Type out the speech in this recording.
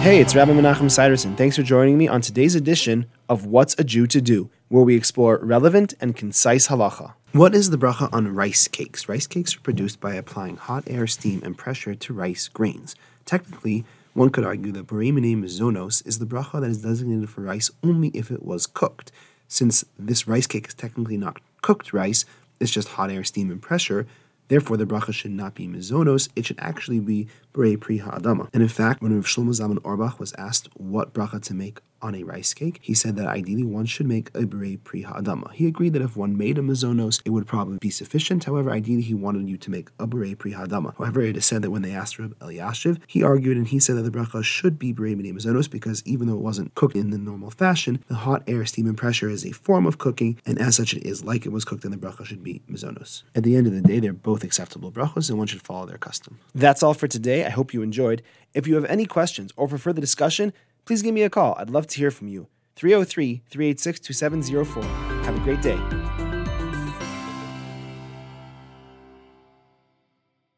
Hey, it's Rabbi Menachem Siderson. Thanks for joining me on today's edition of What's a Jew to Do, where we explore relevant and concise halacha. What is the bracha on rice cakes? Rice cakes are produced by applying hot air, steam, and pressure to rice grains. Technically, one could argue that Beremine Mizonos is the bracha that is designated for rice only if it was cooked. Since this rice cake is technically not cooked rice, it's just hot air, steam, and pressure, Therefore, the bracha should not be mizonos, it should actually be bere pri ha'adama. And in fact, when Rav Shlomo Zalman Auerbach was asked what bracha to make on a rice cake, he said that ideally one should make a bere pri ha'adama. He agreed that if one made a mizonos, it would probably be sufficient. However, ideally he wanted you to make a bere pri ha'adama. However, it is said that when they asked Reb Elyashiv, he argued and he said that the bracha should be bere mini mizonos because even though it wasn't cooked in the normal fashion, the hot air, steam, and pressure is a form of cooking, and as such it is like it was cooked, and the bracha should be mizonos. At the end of the day, they're both acceptable brachos, and one should follow their custom. That's all for today. I hope you enjoyed. If you have any questions or for further discussion, please give me a call. I'd love to hear from you. 303 386 2704. Have a great day.